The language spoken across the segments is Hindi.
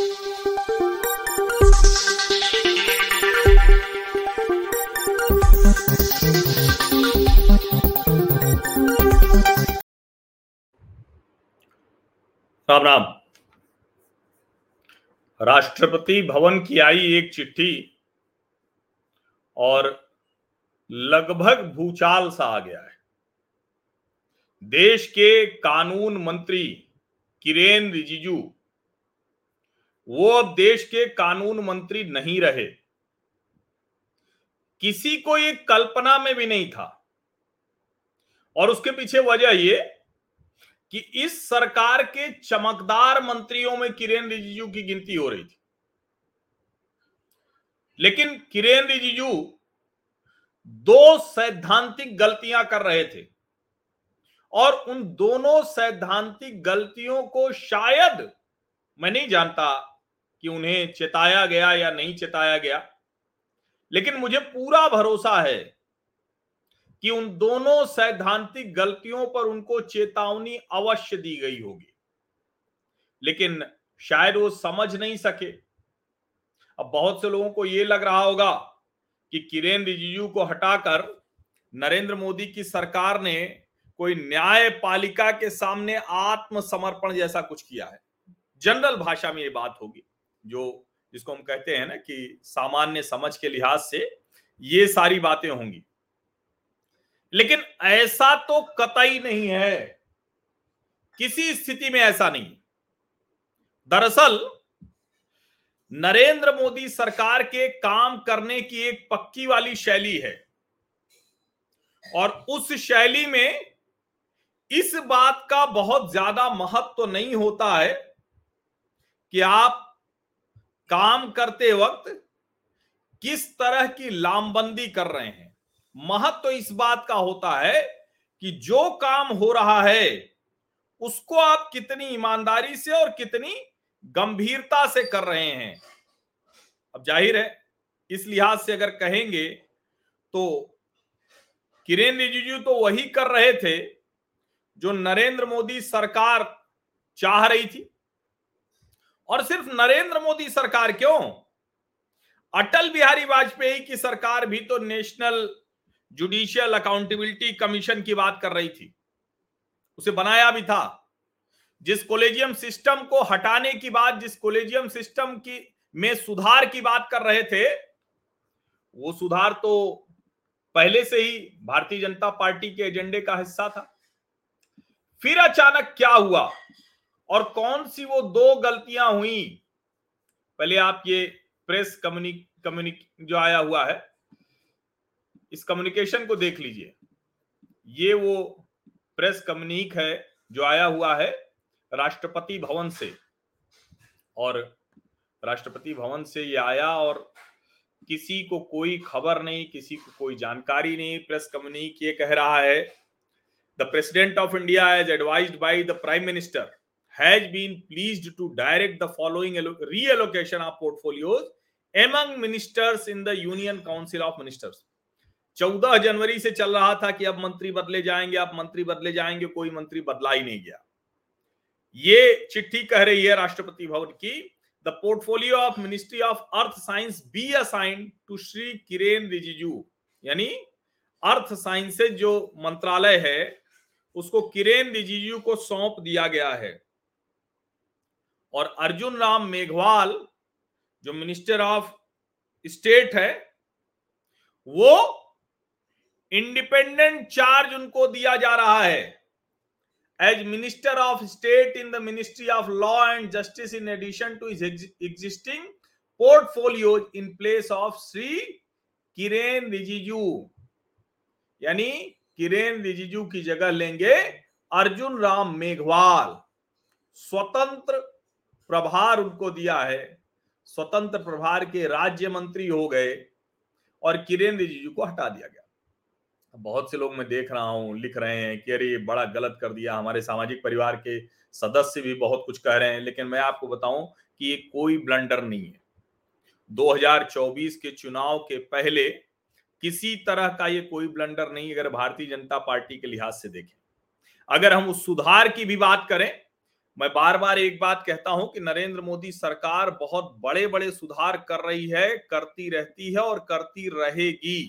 राम राम राष्ट्रपति भवन की आई एक चिट्ठी और लगभग भूचाल सा आ गया है। देश के कानून मंत्री किरेन रिजिजू वो अब देश के कानून मंत्री नहीं रहे। किसी को ये कल्पना में भी नहीं था। और उसके पीछे वजह ये कि इस सरकार के चमकदार मंत्रियों में किरेन रिजिजू की गिनती हो रही थी। लेकिन किरेन रिजिजू दो सैद्धांतिक गलतियाँ कर रहे थे और उन दोनों सैद्धांतिक गलतियों को शायद, मैं नहीं जानता कि उन्हें चेताया गया या नहीं चेताया गया। लेकिन मुझे पूरा भरोसा है कि उन दोनों सैद्धांतिक गलतियों पर उनको चेतावनी अवश्य दी गई होगी। लेकिन शायद वो समझ नहीं सके। अब बहुत से लोगों को यह लग रहा होगा कि किरेन रिजिजू को हटाकर नरेंद्र मोदी की सरकार ने कोई न्यायपालिका के सामने आत्मसमर्पण जैसा कुछ किया है। जनरल भाषा में ये बात होगी। जो जिसको हम कहते हैं ना कि सामान्य समझ के लिहाज से ये सारी बातें होंगी। लेकिन ऐसा तो कतई नहीं है। किसी स्थिति में ऐसा नहीं। दरअसल, नरेंद्र मोदी सरकार के काम करने की एक पक्की वाली शैली है। और उस शैली में इस बात का बहुत ज़्यादा महत्व तो नहीं होता है कि आप काम करते वक्त किस तरह की लामबंदी कर रहे हैं? महत्व तो इस बात का होता है कि जो काम हो रहा है, उसको आप कितनी ईमानदारी से और कितनी गंभीरता से कर रहे हैं। अब ज़ाहिर है, इस लिहाज से अगर कहेंगे तो किरेन रिजिजू तो वही कर रहे थे, जो नरेंद्र मोदी सरकार चाह रही थी। और सिर्फ़ नरेंद्र मोदी सरकार क्यों? अटल बिहारी वाजपेयी की सरकार भी तो नेशनल जुडिशियल अकाउंटेबिलिटी कमीशन की बात कर रही थी। उसे बनाया भी था। जिस कोलेजियम सिस्टम को हटाने की बात, जिस कोलेजियम सिस्टम की में सुधार की बात कर रहे थे, वो सुधार तो पहले से ही भारतीय जनता पार्टी के एजेंडे का हिस्सा था। फिर अचानक क्या हुआ? और कौन सी वो दो गलतियाँ हुई? पहले आप ये प्रेस कम्युनिक कम्युनिक जो आया हुआ है, इस कम्युनिकेशन को देख लीजिए। ये वो प्रेस कम्युनिक है जो आया हुआ है राष्ट्रपति भवन से। और राष्ट्रपति भवन से ये आया और किसी को कोई खबर नहीं, किसी को कोई जानकारी नहीं, प्रेस कम्युनिक ये कह रहा है, the president of India as advise by the prime minister. Has been pleased to direct the following reallocation of portfolios among ministers in the union council of ministers चौदह जनवरी से चल रहा था कि अब मंत्री बदले जाएँगे, अब मंत्री बदले जाएँगे, कोई मंत्री बदला ही नहीं गया। ये चिट्ठी कह रही है राष्ट्रपति भवन की the portfolio of ministry of earth science be assign to Shri Kiren Rijiju यानी अर्थ साइंसेज जो मंत्रालय है, उसको किरेन रिजिजू को सौंप दिया गया है। और अर्जुन राम मेघवाल, जो मिनिस्टर ऑफ़ स्टेट है, वो इंडिपेंडेंट चार्ज उनको दिया जा रहा है। As minister of state in the ministry of law and justice in addition to is existing portfolio in place of Shri Kiren Rijiju यानी किरेन रिजिजू की जगह लेंगे अर्जुन राम मेघवाल। स्वतंत्र प्रभार उनको दिया है, स्वतंत्र प्रभार के राज्य मंत्री हो गए और किरेन रिजिजू को हटा दिया गया। बहुत से लोग मैं देख रहा हूँ, लिख रहे हैं कि अरे बड़ा गलत कर दिया, हमारे सामाजिक परिवार के सदस्य भी बहुत कुछ कह रहे हैं, लेकिन मैं आपको बताऊँ कि ये कोई ब्लंडर नहीं है। 2024 के चुनाव के पहले किसी तरह का ये कोई ब्लंडर नहीं, अगर भारतीय जनता पार्टी के लिहाज से देखें। अगर हम उस सुधार की भी बात करें मैं बार बार एक बात कहता हूँ कि नरेंद्र मोदी सरकार बहुत बड़े बड़े सुधार कर रही है, करती रहती है और करती रहेगी।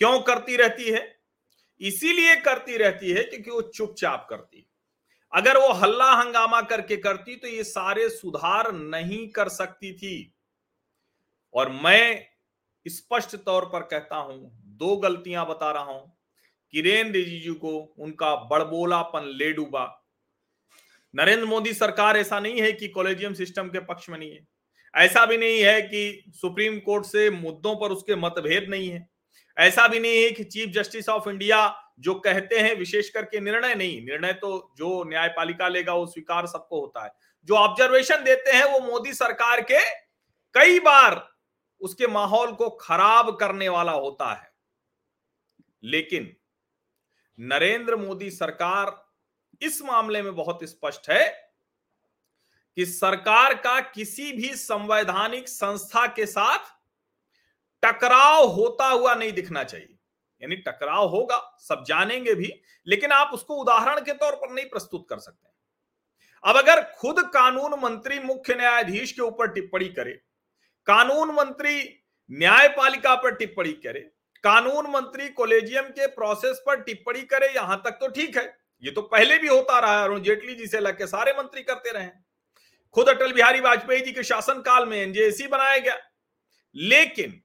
क्यों करती रहती है? इसीलिए करती रहती है क्योंकि वो चुपचाप करती अगर वो हल्ला हंगामा करके करती तो ये सारे सुधार नहीं कर सकती थी। और मैं स्पष्ट तौर पर कहता हूँ, दो गलतियाँ बता रहा हूँ। किरेन रिजिजू को उनका बड़बोलापन ले डूबा। नरेंद्र मोदी सरकार ऐसा नहीं है कि कॉलेजियम सिस्टम के पक्ष में नहीं है। ऐसा भी नहीं है कि सुप्रीम कोर्ट से मुद्दों पर उसके मतभेद नहीं है। ऐसा भी नहीं है कि चीफ जस्टिस ऑफ़ इंडिया जो कहते हैं, विशेष करके निर्णय नहीं, निर्णय तो जो न्यायपालिका लेगा वो स्वीकार सबको होता है। जो ऑब्जर्वेशन देते हैं वो मोदी सरकार के कई बार उसके माहौल को खराब करने वाला होता है। लेकिन नरेंद्र मोदी सरकार इस मामले में बहुत स्पष्ट है कि सरकार का किसी भी संवैधानिक संस्था के साथ टकराव होता हुआ नहीं दिखना चाहिए। यानी टकराव होगा, सब जानेंगे भी, लेकिन आप उसको उदाहरण के तौर पर नहीं प्रस्तुत कर सकते अब अगर खुद कानून मंत्री मुख्य न्यायाधीश के ऊपर टिप्पणी करे, कानून मंत्री न्यायपालिका पर टिप्पणी करे, कानून मंत्री कॉलेजियम के प्रोसेस पर टिप्पणी करे, यहाँ तक तो ठीक है। ये तो पहले भी होता रहा है, अरुण जेटली जी से लग के सारे मंत्री करते रहे खुद अटल बिहारी वाजपेयी जी के शासनकाल में एनजेसी बनाया गया। लेकिन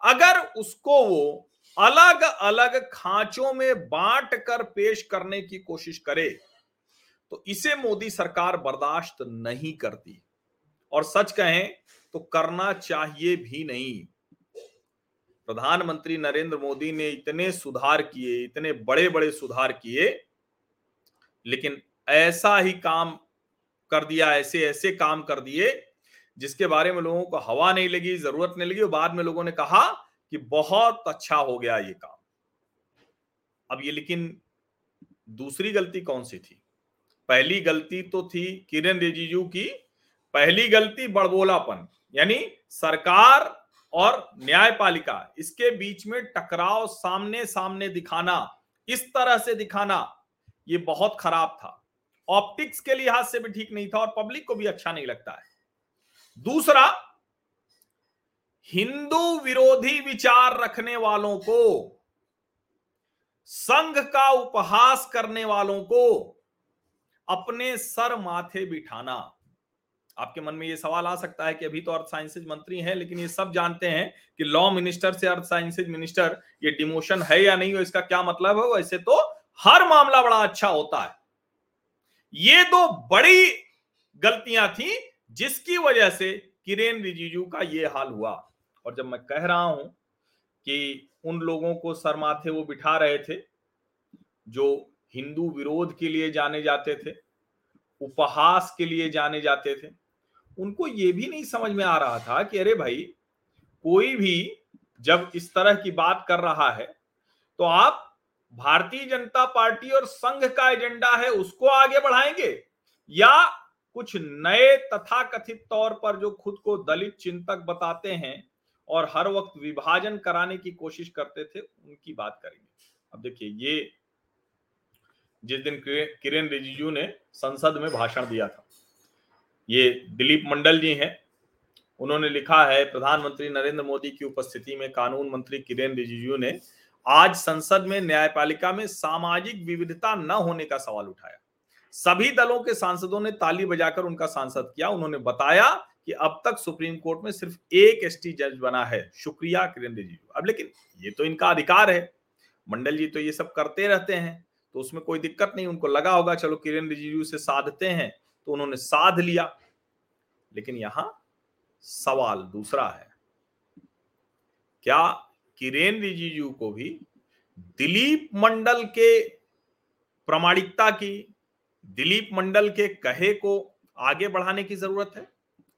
अगर उसको वो अलग अलग खांचों में बांट कर पेश करने की कोशिश करे तो इसे मोदी सरकार बर्दाश्त नहीं करती। और सच कहें तो करना चाहिए भी नहीं। प्रधानमंत्री नरेंद्र मोदी ने इतने सुधार किए, इतने बड़े बड़े सुधार किए लेकिन ऐसा ही काम कर दिया, ऐसे ऐसे काम कर दिए, जिसके बारे में लोगों को हवा नहीं लगी, ज़रूरत नहीं लगी, और बाद में लोगों ने कहा कि बहुत अच्छा हो गया ये काम। अब ये लेकिन दूसरी गलती कौन सी थी? पहली गलती तो थी किरण रिजिजू की, पहली गलती बड़बोलापन, यानी सरकार और न्यायपालिका, इसके बीच में टकराव सामने सामने दिखाना, इस तरह से दिखाना ये बहुत खराब था। ऑप्टिक्स के लिहाज से भी ठीक नहीं था और पब्लिक को भी अच्छा नहीं लगता है। दूसरा, हिंदू विरोधी विचार रखने वालों को, संघ का उपहास करने वालों को अपने सर माथे बिठाना। आपके मन में ये सवाल आ सकता है कि अभी तो अर्थ साइंसेज मंत्री हैं, लेकिन ये सब जानते हैं कि लॉ मिनिस्टर से अर्थ साइंसेज मिनिस्टर, ये डिमोशन है या नहीं हो इसका क्या मतलब है? वैसे तो हर मामला बड़ा अच्छा होता है। ये दो बड़ी गलतियाँ थी जिसकी वजह से किरेन रिजिजू का ये हाल हुआ। और जब मैं कह रहा हूँ कि उन लोगों को सर माथे वो बिठा रहे थे, जो हिंदू विरोध के लिए जाने जाते थे, उपहास के लिए जाने जाते थे, उनको ये भी नहीं समझ में आ रहा था कि अरे भाई, कोई भी जब इस तरह की बात कर रहा है तो आप भारतीय जनता पार्टी और संघ का एजेंडा है, उसको आगे बढ़ाएँगे? या कुछ नए तथा कथित तौर पर जो खुद को दलित चिंतक बताते हैं और हर वक्त विभाजन कराने की कोशिश करते थे, उनकी बात करेंगे। अब देखिए, ये जिस दिन किरेन रिजिजू ने संसद में भाषण दिया था, ये दिलीप मंडल जी हैं। उन्होंने लिखा है, प्रधानमंत्री नरेंद्र मोदी की उपस्थिति में कानून मंत्री किरेन रिजिजू ने आज संसद में, न्यायपालिका में सामाजिक विविधता न होने का सवाल उठाया। सभी दलों के सांसदों ने ताली बजाकर उनका सांसद किया। उन्होंने बताया कि अब तक सुप्रीम कोर्ट में सिर्फ़ एक एसटी जज बना है। शुक्रिया किरण रिजिजू। अब लेकिन ये तो इनका अधिकार है। मंडल जी तो ये सब करते रहते हैं तो उसमें कोई दिक्कत नहीं। उनको लगा होगा, चलो किरण रिजिजू से साधते हैं तो उन्होंने साध लिया। लेकिन यहाँ सवाल दूसरा है। क्या किरेन रिजिजू को भी दिलीप मंडल के प्रामाणिकता की, दिलीप मंडल के कहे को आगे बढ़ाने की ज़रूरत है।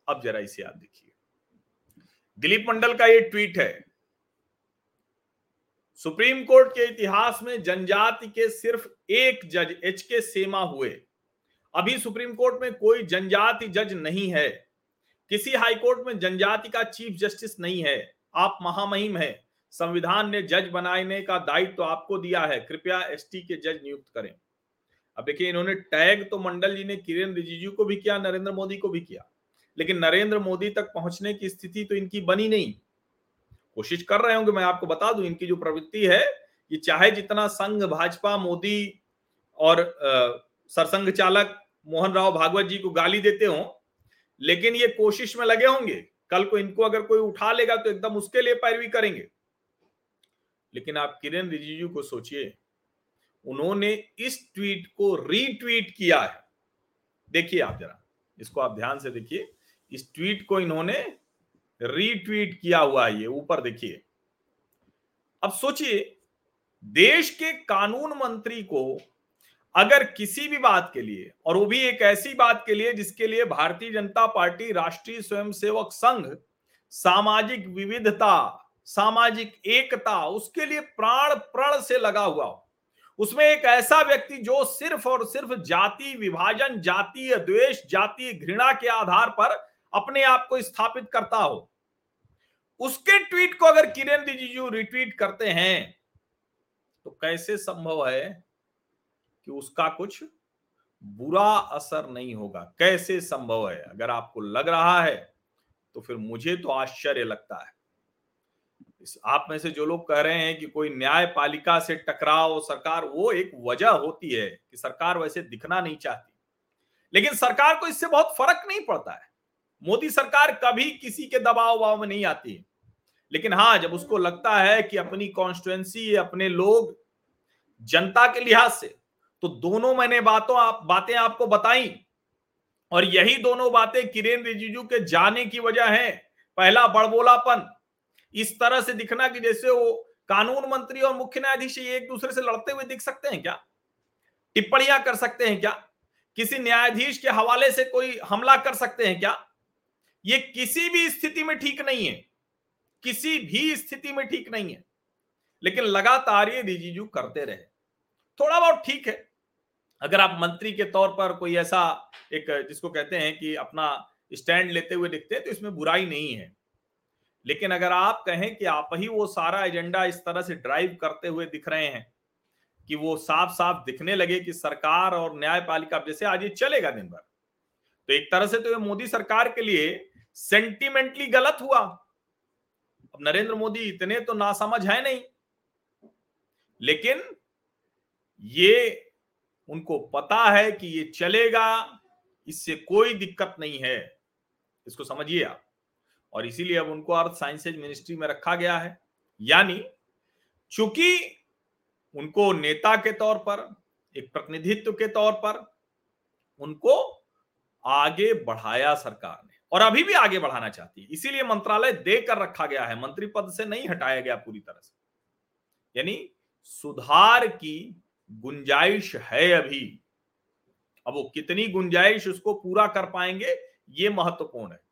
अब जरा इसे याद देखिए। दिलीप मंडल का ये ट्वीट है, सुप्रीम कोर्ट के इतिहास में जनजाति के सिर्फ़ एक जज, एच के सेमा हुए। अभी सुप्रीम कोर्ट में कोई जनजाति जज नहीं है। किसी हाईकोर्ट में जनजाति का चीफ जस्टिस नहीं है। आप महामहिम है। संविधान ने जज बनाने का दायित्व तो आपको दिया है। कृपया एसटी के जज नियुक्त करें। अब देखिए, इन्होंने टैग तो मंडल जी ने, किरेन रिजिजू को भी किया, नरेंद्र मोदी को भी किया। लेकिन नरेंद्र मोदी तक पहुँचने की स्थिति तो इनकी बनी नहीं। कोशिश कर रहे होंगे, मैं आपको बता दूँ, इनकी जो प्रवृत्ति है कि चाहे जितना संघ भाजपा, मोदी और सरसंघ चालक मोहन राव भागवत जी को गाली देते हो, लेकिन ये कोशिश में लगे होंगे, कल को इनको अगर कोई उठा लेगा तो एकदम उसके लिए पैरवी करेंगे। लेकिन आप किरण रिजिजू को सोचिए, उन्होंने इस ट्वीट को रीट्वीट किया है। देखिए आप जरा, इसको आप ध्यान से देखिए, इस ट्वीट को इन्होंने रीट्वीट किया हुआ है ये, ऊपर देखिए। अब सोचिए, देश के कानून मंत्री को अगर किसी भी बात के लिए, और वो भी एक ऐसी बात के लिए जिसके लिए भारतीय जनता पार्टी राष्ट्रीय स्वयंसेवक संघ सामाजिक विविधता सामाजिक एकता, उसके लिए प्राण प्रण से लगा हुआ हो। उसमें एक ऐसा व्यक्ति जो सिर्फ़ और सिर्फ़ जाति विभाजन, जातीय द्वेष, जातीय घृणा के आधार पर अपने आप को स्थापित करता हो। उसके ट्वीट को अगर किरण रिजिजू रिट्वीट करते हैं तो कैसे संभव है कि उसका कुछ बुरा असर नहीं होगा? कैसे संभव है? अगर आपको लग रहा है तो फिर मुझे तो आश्चर्य लगता है। आप में से जो लोग कह रहे हैं कि कोई न्यायपालिका से टकराव, सरकार, वो एक वजह होती है कि सरकार वैसे दिखना नहीं चाहती। लेकिन सरकार को इससे बहुत फ़र्क नहीं पड़ता है। मोदी सरकार कभी किसी के दबाव वाव में नहीं आती। लेकिन हाँ जब उसको लगता है कि अपनी कॉन्स्टिट्युएंसी अपने लोग जनता के लिहाज से तो दोनों मैंने बातों आप, बातें आपको बताई। और यही दोनों बातें किरेन रिजिजू के जाने की वजह है। पहला बड़बोलापन इस तरह से दिखना कि जैसे वो कानून मंत्री और मुख्य न्यायाधीश एक दूसरे से लड़ते हुए दिख सकते हैं क्या? टिप्पणियाँ कर सकते हैं क्या? किसी न्यायाधीश के हवाले से कोई हमला कर सकते हैं क्या? ये किसी भी स्थिति में ठीक नहीं है। किसी भी स्थिति में ठीक नहीं है। लेकिन लगातार ये रिजिजू करते रहे। थोड़ा बहुत ठीक है। अगर आप मंत्री के तौर पर कोई ऐसा एक जिसको कहते हैं कि अपना स्टैंड लेते हुए दिखते हैं तो इसमें बुराई नहीं है। लेकिन अगर आप कहें कि आप ही वो सारा एजेंडा इस तरह से ड्राइव करते हुए दिख रहे हैं कि वो साफ़ साफ़ दिखने लगे कि सरकार और न्यायपालिका जैसे आज ये चलेगा दिन भर तो एक तरह से तो ये मोदी सरकार के लिए सेंटिमेंटली गलत हुआ। अब नरेंद्र मोदी इतने तो नासमझ है नहीं। लेकिन ये उनको पता है कि ये चलेगा, इससे कोई दिक्कत नहीं है। इसको समझिए आप। और इसीलिए अब उनको अर्थ साइंसेज मिनिस्ट्री में रखा गया है। यानी चूँकि उनको नेता के तौर पर, एक प्रतिनिधित्व के तौर पर उनको आगे बढ़ाया सरकार ने और अभी भी आगे बढ़ाना चाहती है। इसीलिए मंत्रालय देकर रखा गया है, मंत्री पद से नहीं हटाया गया पूरी तरह से। यानी सुधार की गुंजाइश है अभी। अब वो कितनी गुंजाइश उसको पूरा कर पाएँगे, ये महत्वपूर्ण है।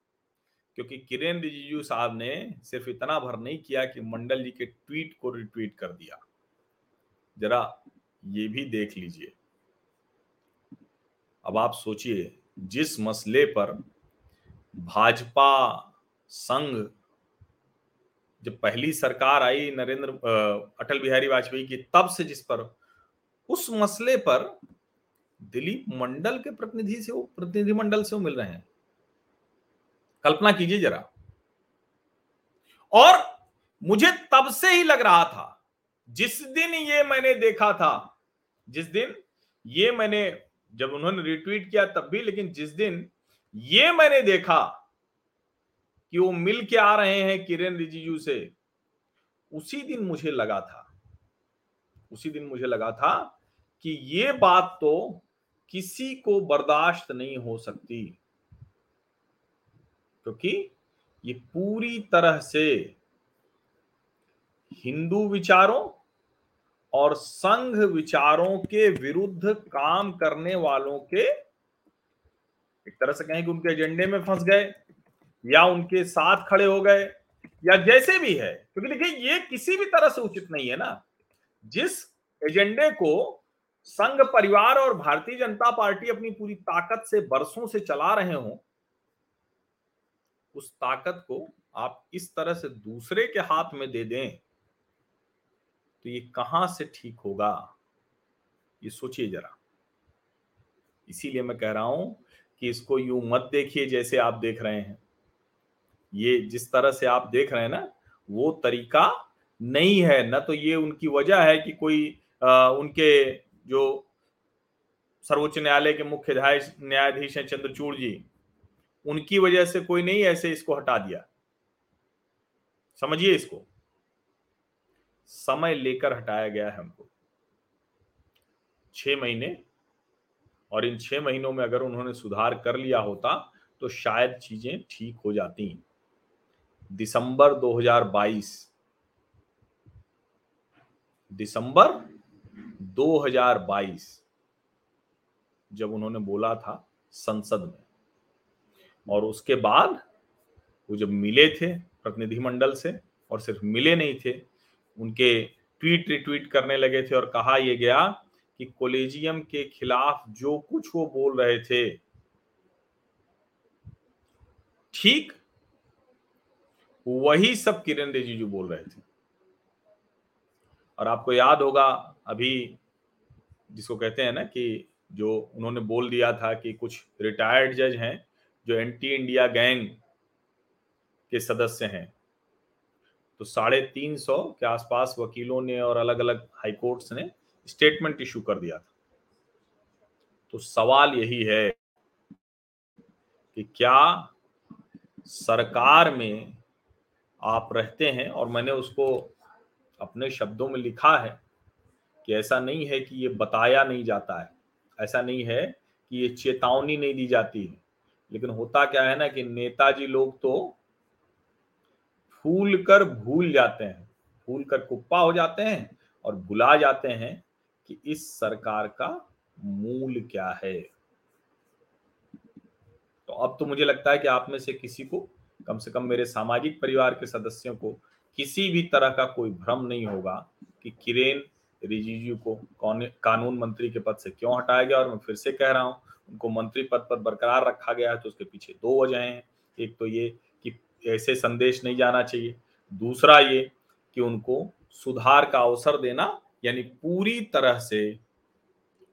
क्योंकि किरेन रिजिजू साहब ने सिर्फ़ इतना भर नहीं किया कि मंडल जी के ट्वीट को रिट्वीट कर दिया। जरा ये भी देख लीजिए। अब आप सोचिए, जिस मसले पर भाजपा संघ, जब पहली सरकार आई नरेंद्र अटल बिहारी वाजपेयी की, तब से जिस पर, उस मसले पर दिलीप मंडल के प्रतिनिधि से वो प्रतिनिधि मंडल से वो मिल रहे हैं। कल्पना कीजिए जरा। और मुझे तब से ही लग रहा था, जिस दिन ये मैंने देखा था, जिस दिन ये मैंने जब उन्होंने रिट्वीट किया तब भी, लेकिन जिस दिन ये मैंने देखा कि वो मिल के आ रहे हैं किरेन रिजिजू से, उसी दिन मुझे लगा था, उसी दिन मुझे लगा था कि ये बात तो किसी को बर्दाश्त नहीं हो सकती। क्योंकि ये पूरी तरह से हिंदू विचारों और संघ विचारों के विरुद्ध काम करने वालों के एक तरह से कहें कि उनके एजेंडे में फंस गए, या उनके साथ खड़े हो गए, या जैसे भी है। क्योंकि देखिए, ये किसी भी तरह से उचित नहीं है ना। जिस एजेंडे को संघ परिवार और भारतीय जनता पार्टी अपनी पूरी ताकत से, बरसों से चला रहे हो उस ताकत को आप इस तरह से दूसरे के हाथ में दे दें तो ये कहाँ से ठीक होगा? ये सोचिए जरा। इसीलिए मैं कह रहा हूँ कि इसको यूँ मत देखिए जैसे आप देख रहे हैं। ये जिस तरह से आप देख रहे हैं ना वो तरीका नहीं है। न तो ये उनकी वजह है कि कोई आ, उनके जो सर्वोच्च न्यायालय के मुख्य न्यायाधीश हैं चंद्रचूड़ जी उनकी वजह से कोई नहीं, ऐसे इसको हटा दिया। समझिए इसको। समय लेकर हटाया गया है हमको। छह महीने और इन छह महीनों में अगर उन्होंने सुधार कर लिया होता तो शायद चीज़ें ठीक हो जाती। दिसंबर 2022 दिसंबर 2022 जब उन्होंने बोला था संसद में। और उसके बाद वो जब मिले थे प्रतिनिधिमंडल से और सिर्फ़ मिले नहीं थे, उनके ट्वीट रिट्वीट करने लगे थे और कहा यह गया कि कोलेजियम के खिलाफ जो कुछ वो बोल रहे थे, ठीक वही सब किरण रिजिजू बोल रहे थे। और आपको याद होगा अभी जिसको कहते हैं ना कि जो उन्होंने बोल दिया था कि कुछ रिटायर्ड जज हैं जो एंटी इंडिया गैंग के सदस्य हैं तो साढ़े तीन सौ के आसपास वकीलों ने और अलग अलग हाईकोर्ट्स ने स्टेटमेंट इशू कर दिया था। तो सवाल यही है कि क्या सरकार में आप रहते हैं? और मैंने उसको अपने शब्दों में लिखा है कि ऐसा नहीं है कि ये बताया नहीं जाता है। ऐसा नहीं है कि ये चेतावनी नहीं दी जाती है। लेकिन होता क्या है ना कि नेताजी लोग तो फूल कर भूल जाते हैं फूल कर कुप्पा हो जाते हैं और भुला जाते हैं कि इस सरकार का मूल क्या है। तो अब तो मुझे लगता है कि आप में से किसी को, कम से कम मेरे सामाजिक परिवार के सदस्यों को, किसी भी तरह का कोई भ्रम नहीं होगा कि किरेन रिजिजू को कानून मंत्री के पद से क्यों हटाया गया और मैं फिर से कह रहा हूँ उनको मंत्री पद पर बरकरार रखा गया है तो उसके पीछे दो वजह हैं। एक तो ये कि ऐसे संदेश नहीं जाना चाहिए। दूसरा ये कि उनको सुधार का अवसर देना, यानी पूरी तरह से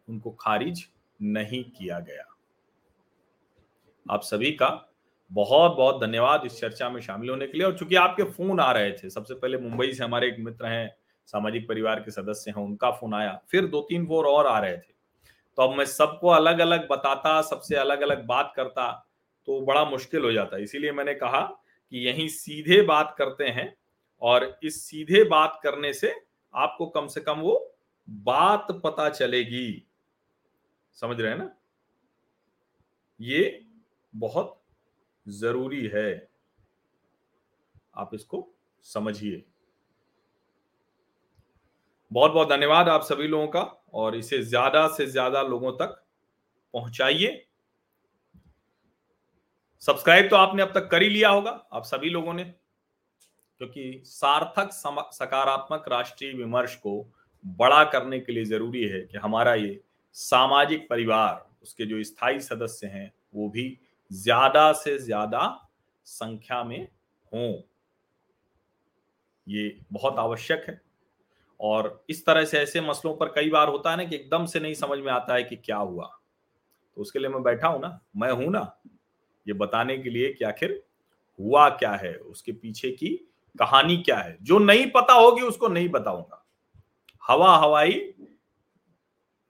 उनको खारिज नहीं किया गया। आप सभी का बहुत बहुत धन्यवाद इस चर्चा में शामिल होने के लिए। और चूँकि आपके फ़ोन आ रहे थे, सबसे पहले मुंबई से हमारे एक मित्र हैं, सामाजिक परिवार के सदस्य हैं, उनका फ़ोन आया। फिर दो तीन फोर और आ रहे थे। तो अब मैं सबको अलग अलग बताता, सबसे अलग अलग बात करता तो बड़ा मुश्किल हो जाता। है इसीलिए मैंने कहा कि यही सीधे बात करते हैं और इस सीधे बात करने से आपको कम से कम वो बात पता चलेगी। समझ रहे हैं ना? ये बहुत ज़रूरी है। आप इसको समझिए। बहुत बहुत धन्यवाद आप सभी लोगों का और इसे ज़्यादा से ज़्यादा लोगों तक पहुंचाइए। सब्सक्राइब तो आपने अब तक कर ही लिया होगा, आप सभी लोगों ने, क्योंकि सार्थक सकारात्मक राष्ट्रीय विमर्श को बड़ा करने के लिए ज़रूरी है कि हमारा ये सामाजिक परिवार, उसके जो स्थायी सदस्य हैं, वो भी ज़्यादा से ज़्यादा संख्या में हों। ये बहुत आवश्यक है। और इस तरह से ऐसे मसलों पर कई बार होता है ना कि एकदम से नहीं समझ में आता है कि क्या हुआ। तो उसके लिए मैं बैठा हूँ ना, मैं हूँ ना, ये बताने के लिए कि आखिर हुआ क्या है, उसके पीछे की कहानी क्या है, जो नहीं पता होगी उसको नहीं बताऊँगा। हवा हवाई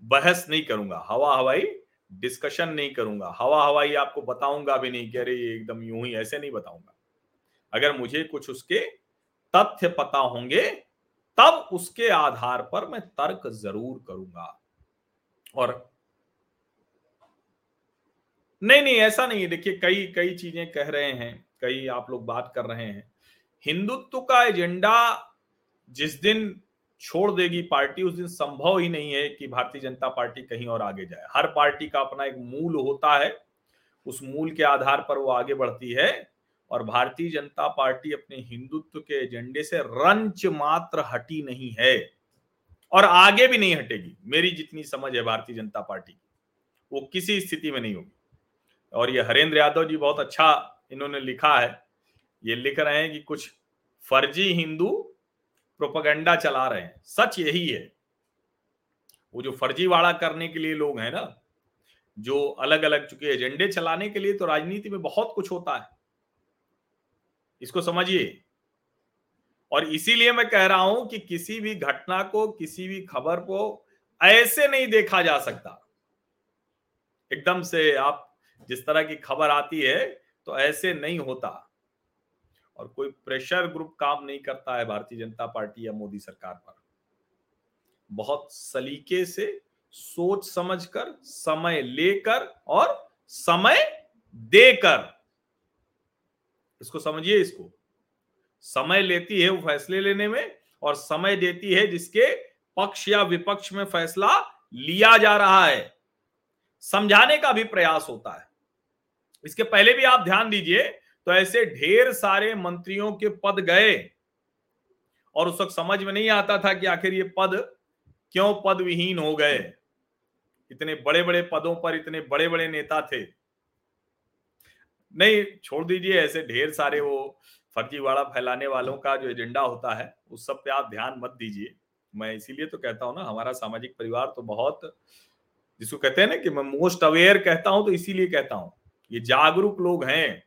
बहस नहीं करूँगा, हवा हवाई डिस्कशन नहीं करूँगा, हवा हवाई आपको बताऊँगा भी नहीं कह रही एकदम यूँ ही, ऐसे नहीं बताऊँगा। अगर मुझे कुछ उसके तथ्य पता होंगे तब उसके आधार पर मैं तर्क ज़रूर करूँगा। और नहीं नहीं, ऐसा नहीं है। देखिए, कई कई चीज़ें कह रहे हैं, कई आप लोग बात कर रहे हैं। हिंदुत्व का एजेंडा जिस दिन छोड़ देगी पार्टी, उस दिन संभव ही नहीं है कि भारतीय जनता पार्टी कहीं और आगे जाए। हर पार्टी का अपना एक मूल होता है। उस मूल के आधार पर वो आगे बढ़ती है। और भारतीय जनता पार्टी अपने हिंदुत्व के एजेंडे से रंच मात्र हटी नहीं है और आगे भी नहीं हटेगी। मेरी जितनी समझ है भारतीय जनता पार्टी की, वो किसी स्थिति में नहीं होगी। और ये हरेंद्र यादव जी बहुत अच्छा इन्होंने लिखा है। ये लिख रहे हैं कि कुछ फर्जी हिंदू प्रोपगेंडा चला रहे हैं। सच यही है। वो जो फर्जीवाड़ा करने के लिए लोग हैं ना, जो अलग अलग चुके एजेंडे चलाने के लिए तो राजनीति में बहुत कुछ होता है। इसको समझिए। और इसीलिए मैं कह रहा हूँ कि किसी भी घटना को, किसी भी खबर को ऐसे नहीं देखा जा सकता। एकदम से आप जिस तरह की खबर आती है तो ऐसे नहीं होता। और कोई प्रेशर ग्रुप काम नहीं करता है भारतीय जनता पार्टी या मोदी सरकार पर। बहुत सलीके से सोच समझकर, समय लेकर और समय देकर इसको समझिए इसको। समय लेती है वो फैसले लेने में और समय देती है जिसके पक्ष या विपक्ष में फैसला लिया जा रहा है। समझाने का भी प्रयास होता है। इसके पहले भी आप ध्यान दीजिए तो ऐसे ढेर सारे मंत्रियों के पद गए और उस वक्त समझ में नहीं आता था कि आखिर ये पद क्यों पद विहीन हो गए। इतने बड़े बड़े पदों पर इतने बड़े बड़े नेता थे। नहीं, छोड़ दीजिए, ऐसे ढेर सारे वो फर्जीवाड़ा फैलाने वालों का जो एजेंडा होता है, उस सब पे आप ध्यान मत दीजिए। मैं इसीलिए तो कहता हूँ ना, हमारा सामाजिक परिवार तो बहुत, जिसको कहते हैं ना कि मैं मोस्ट अवेयर कहता हूँ तो इसीलिए कहता हूँ, ये जागरूक लोग हैं।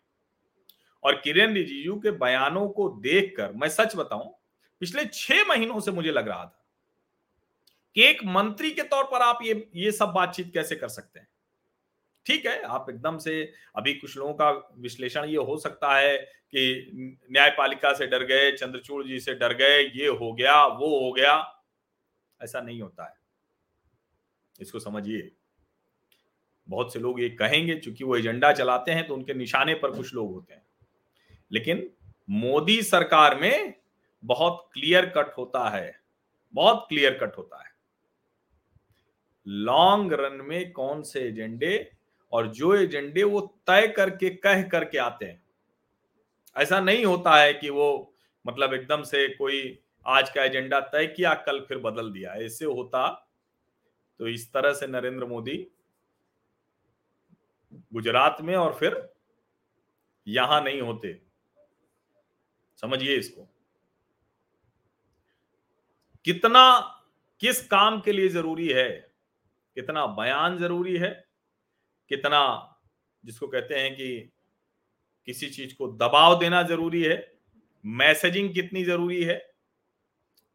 और किरण रिजिजू के बयानों को देखकर, मैं सच बताऊँ, पिछले छह महीनों से मुझे लग रहा था कि एक मंत्री के तौर पर आप ये ये सब बातचीत कैसे कर सकते हैं? ठीक है, आप एकदम से अभी कुछ लोगों का विश्लेषण ये हो सकता है कि न्यायपालिका से डर गए, चंद्रचूड़ जी से डर गए, ये हो गया, वो हो गया। ऐसा नहीं होता है। इसको समझिए। बहुत से लोग ये कहेंगे क्योंकि वो एजेंडा चलाते हैं तो उनके निशाने पर कुछ लोग होते हैं। लेकिन मोदी सरकार में बहुत क्लियर कट होता है, बहुत क्लियर कट होता है। लॉन्ग रन में कौन से एजेंडे और जो एजेंडे वो तय करके, कह करके आते हैं। ऐसा नहीं होता है कि वो मतलब एकदम से कोई आज का एजेंडा तय किया, कल फिर बदल दिया। ऐसे होता तो इस तरह से नरेंद्र मोदी गुजरात में और फिर यहाँ नहीं होते। समझिए इसको। कितना, किस काम के लिए ज़रूरी है? कितना बयान ज़रूरी है? कितना, जिसको कहते हैं कि किसी चीज़ को दबाव देना ज़रूरी है, मैसेजिंग कितनी ज़रूरी है,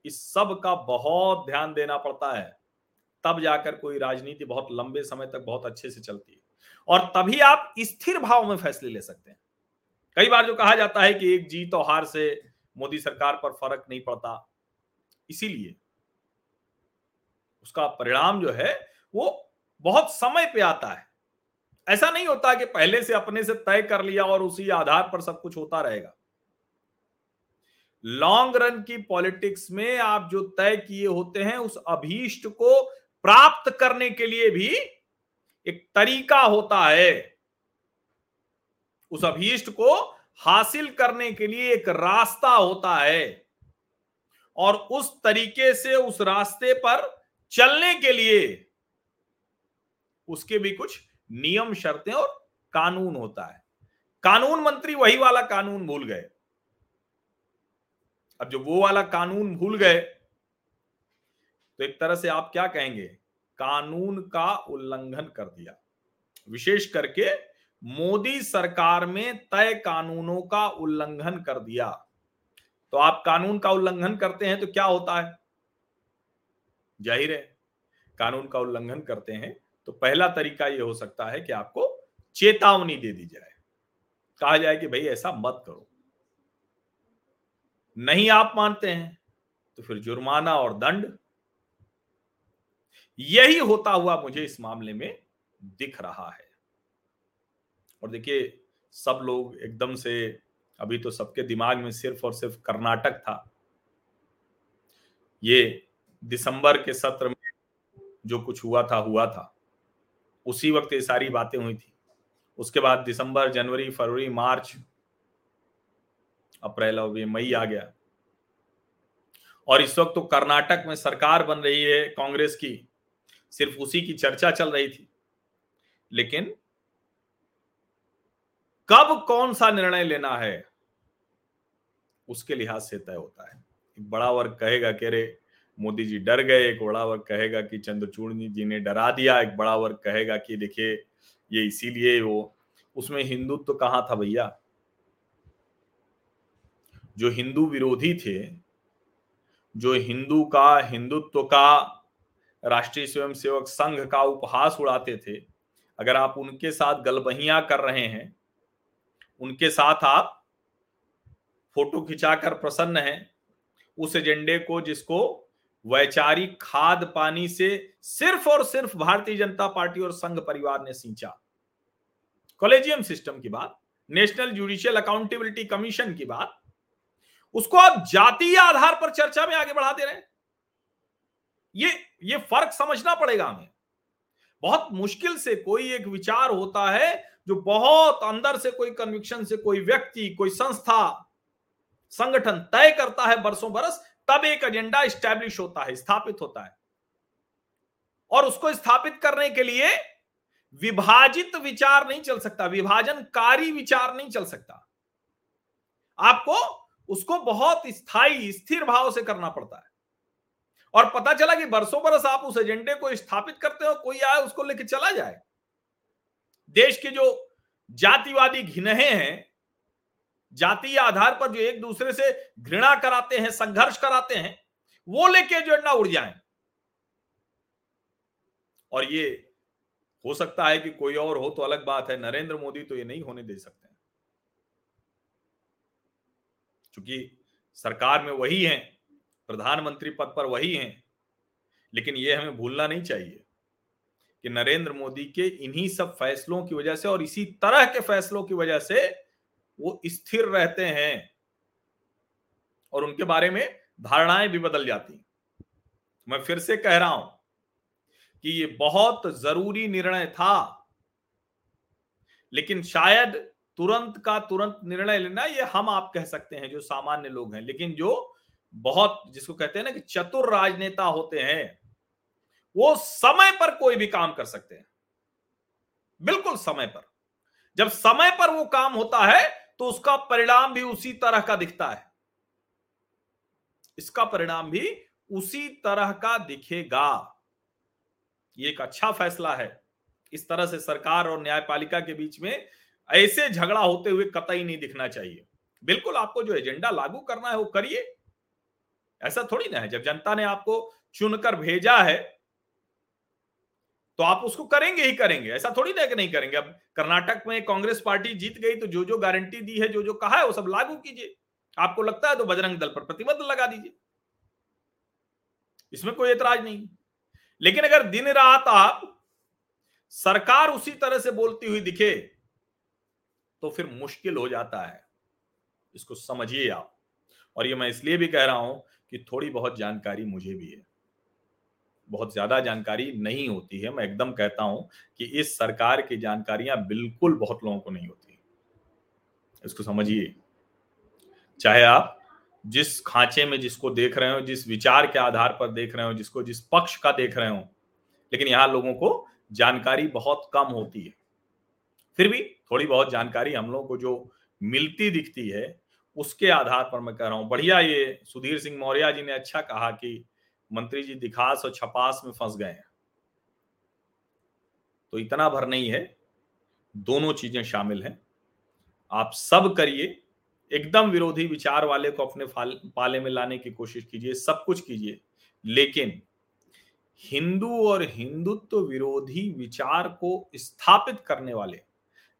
इस सब का बहुत ध्यान देना पड़ता है। तब जाकर कोई राजनीति बहुत लंबे समय तक बहुत अच्छे से चलती है। और तभी आप स्थिर भाव में फैसले ले सकते हैं। कई बार जो कहा जाता है कि एक जीत और हार से मोदी सरकार पर फ़र्क नहीं पड़ता, इसीलिए उसका परिणाम जो है, वो बहुत समय पे आता है। ऐसा नहीं होता कि पहले से अपने से तय कर लिया और उसी आधार पर सब कुछ होता रहेगा। लॉन्ग रन की पॉलिटिक्स में आप जो तय किए होते हैं, उस अभीष्ट को प्राप्त करने के लिए भी एक तरीका होता है। उस अभीष्ट को हासिल करने के लिए एक रास्ता होता है और उस तरीके से उस रास्ते पर चलने के लिए उसके भी कुछ नियम, शर्तें और कानून होता है। कानून मंत्री वही वाला कानून भूल गए। अब जो वो वाला कानून भूल गए तो एक तरह से आप क्या कहेंगे? कानून का उल्लंघन कर दिया। विशेष करके मोदी सरकार में तय कानूनों का उल्लंघन कर दिया। तो आप कानून का उल्लंघन करते हैं तो क्या होता है? ज़ाहिर है, कानून का उल्लंघन करते हैं तो पहला तरीका यह हो सकता है कि आपको चेतावनी दे दी जाए। कहा जाए कि भाई ऐसा मत करो। नहीं आप मानते हैं तो फिर जुर्माना और दंड। यही होता हुआ मुझे इस मामले में दिख रहा है। और देखिए, सब लोग एकदम से, अभी तो सबके दिमाग में सिर्फ़ और सिर्फ़ कर्नाटक था। ये दिसंबर के सत्र में जो कुछ हुआ था हुआ था। उसी वक्त ये सारी बातें हुई थी। उसके बाद दिसंबर, जनवरी, फरवरी, मार्च, अप्रैल और मई आ गया। और इस वक्त तो कर्नाटक में सरकार बन रही है कांग्रेस की। सिर्फ़ उसी की चर्चा चल रही थी। लेकिन कब कौन सा निर्णय लेना है, उसके लिहाज से तय होता है। बड़ा वर्ग कहेगा कि अरे मोदी जी डर गए, एक बड़ा वर्ग कहेगा कि चंद्रचूड़ जी ने डरा दिया, एक बड़ा वर्ग कहेगा कि देखिए, ये इसीलिए वो, उसमें हिंदुत्व तो कहाँ था भैया? जो हिंदू विरोधी थे, जो हिंदू का, हिंदुत्व का राष्ट्रीय स्वयंसेवक संघ का उपहास उड़ाते थे, अगर आप उनके साथ गलबहिया कर रहे हैं, उनके साथ आप फ़ोटो खिंचाकर प्रसन्न हैं, उस एजेंडे को जिसको वैचारिक खाद पानी से सिर्फ़ और सिर्फ़ भारतीय जनता पार्टी और संघ परिवार ने सींचा। कॉलेजियम सिस्टम की बात, नेशनल जुडिशियल अकाउंटेबिलिटी कमीशन की बात, उसको आप जातीय आधार पर चर्चा में आगे बढ़ा दे रहे हैं। ये ये फ़र्क समझना पड़ेगा हमें। बहुत मुश्किल से कोई एक विचार होता है जो बहुत अंदर से कोई कन्विक्शन से कोई व्यक्ति, कोई संस्था, संगठन तय करता है बरसों बरस तब एक एजेंडा स्टैब्लिश होता है, स्थापित होता है। और उसको स्थापित करने के लिए विभाजित विचार नहीं चल सकता, विभाजनकारी विचार नहीं चल सकता। आपको उसको बहुत स्थायी, स्थिर भाव से करना पड़ता है। और पता चला कि बरसों बरस आप उस एजेंडे को स्थापित करते हो, कोई आए उसको लेके चला जाए। देश के जो जातिवादी घिनहे हैं जातीय आधार पर जो एक दूसरे से घृणा कराते हैं, संघर्ष कराते हैं, वो लेके एजेंडा उड़ जाए। और ये हो सकता है कि कोई और हो तो अलग बात है, नरेंद्र मोदी तो ये नहीं होने दे सकते। क्योंकि सरकार में वही हैं, प्रधानमंत्री पद पर वही हैं, लेकिन ये हमें भूलना नहीं चाहिए कि नरेंद्र मोदी के इन्हीं सब फैसलों की वजह से और इसी तरह के फैसलों की वजह से वो स्थिर रहते हैं और उनके बारे में धारणाएँ भी बदल जाती मैं फिर से कह रहा हूँ कि ये बहुत ज़रूरी निर्णय था, लेकिन शायद तुरंत का तुरंत निर्णय लेना ये हम आप कह सकते हैं, जो सामान्य लोग हैं, लेकिन जो बहुत जिसको कहते हैं ना कि चतुर राजनेता होते हैं, वो समय पर कोई भी काम कर सकते हैं। बिल्कुल समय पर। जब समय पर वो काम होता है तो उसका परिणाम भी उसी तरह का दिखता है। इसका परिणाम भी उसी तरह का दिखेगा। ये एक अच्छा फैसला है। इस तरह से सरकार और न्यायपालिका के बीच में ऐसे झगड़ा होते हुए कतई नहीं दिखना चाहिए। बिल्कुल आपको जो एजेंडा लागू करना है वो करिए। ऐसा थोड़ी ना है। जब जनता ने आपको चुनकर भेजा है तो आप उसको करेंगे ही करेंगे, ऐसा थोड़ी ना कि नहीं करेंगे। अब कर्नाटक में कांग्रेस पार्टी जीत गई तो जो जो गारंटी दी है जो जो कहा है, वो सब लागू कीजिए। आपको लगता है तो बजरंग दल पर प्रतिबंध लगा दीजिए। इसमें कोई एतराज़ नहीं। लेकिन अगर दिन रात आप सरकार उसी तरह से बोलती हुई दिखे तो फिर मुश्किल हो जाता है। इसको समझिए आप। और ये मैं इसलिए भी कह रहा हूँ कि थोड़ी बहुत जानकारी मुझे भी है। बहुत ज़्यादा जानकारी नहीं होती है। मैं एकदम कहता हूँ कि इस सरकार की जानकारियाँ बिल्कुल बहुत लोगों को नहीं होती। इसको समझिए। चाहे आप जिस खांचे में जिसको देख रहे हो, जिस विचार के आधार पर देख रहे हो, जिसको जिस पक्ष का देख रहे हो, लेकिन यहाँ लोगों को जानकारी बहुत कम होती है। फिर भी थोड़ी बहुत जानकारी हम लोगों को जो मिलती दिखती है, उसके आधार पर मैं कह रहा हूँ। बढ़िया ये सुधीर सिंह मौर्य जी ने अच्छा कहा कि मंत्री जी दिखास और छपास में फंस गए हैं। तो इतना भर नहीं है, दोनों चीज़ें शामिल हैं। आप सब करिए, एकदम विरोधी विचार वाले को अपने पाले में लाने की कोशिश कीजिए, सब कुछ कीजिए। लेकिन हिंदू और हिंदुत्व विरोधी विचार को स्थापित करने वाले,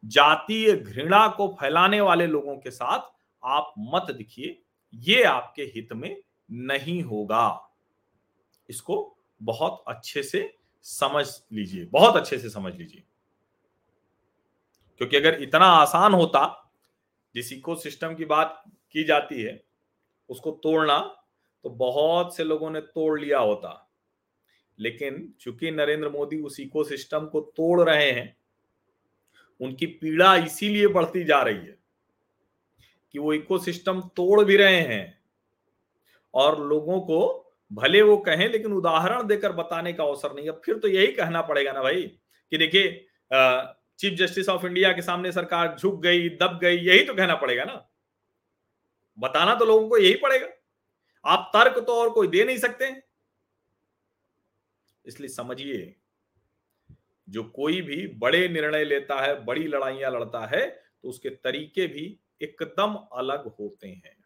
जातीय घृणा को फैलाने वाले लोगों के साथ आप मत दिखिए, ये आपके हित में नहीं होगा। इसको बहुत अच्छे से समझ लीजिए, बहुत अच्छे से समझ लीजिए। क्योंकि अगर इतना आसान होता, जिस इको सिस्टम की बात की जाती है, उसको तोड़ना तो बहुत से लोगों ने तोड़ लिया होता। लेकिन चूँकि नरेंद्र मोदी उस इको सिस्टम को तोड़ रहे हैं, उनकी पीड़ा इसीलिए बढ़ती जा रही है कि वो इकोसिस्टम तोड़ भी रहे हैं और लोगों को भले वो कहें, लेकिन उदाहरण देकर बताने का अवसर नहीं। अब फिर तो यही कहना पड़ेगा ना भाई, कि देखिए चीफ जस्टिस ऑफ़ इंडिया के सामने सरकार झुक गई, दब गई, यही तो कहना पड़ेगा ना। बताना तो लोगों को यही पड़ेगा। आप तर्क तो और कोई दे नहीं सकते। इसलिए समझिए, जो कोई भी बड़े निर्णय लेता है, बड़ी लड़ाइयाँ लड़ता है तो उसके तरीके भी एकदम अलग होते हैं।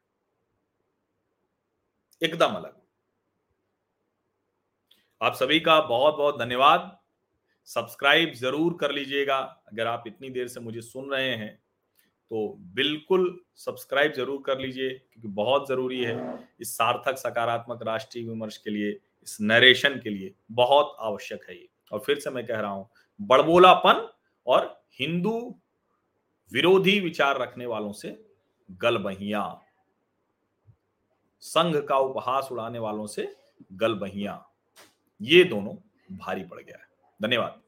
एकदम अलग। आप सभी का बहुत बहुत धन्यवाद। सब्सक्राइब ज़रूर कर लीजिएगा, अगर आप इतनी देर से मुझे सुन रहे हैं। तो बिल्कुल सब्सक्राइब ज़रूर कर लीजिए, क्योंकि बहुत ज़रूरी है इस सार्थक, सकारात्मक राष्ट्रीय विमर्श के लिए, इस नरेशन के लिए। बहुत आवश्यक है ये। और फिर से मैं कह रहा हूँ, बड़बोलापन और हिंदू विरोधी विचार रखने वालों से गलबहिया। संघ का उपहास उड़ाने वालों से गलबहिया। ये दोनों भारी पड़ गया है। धन्यवाद।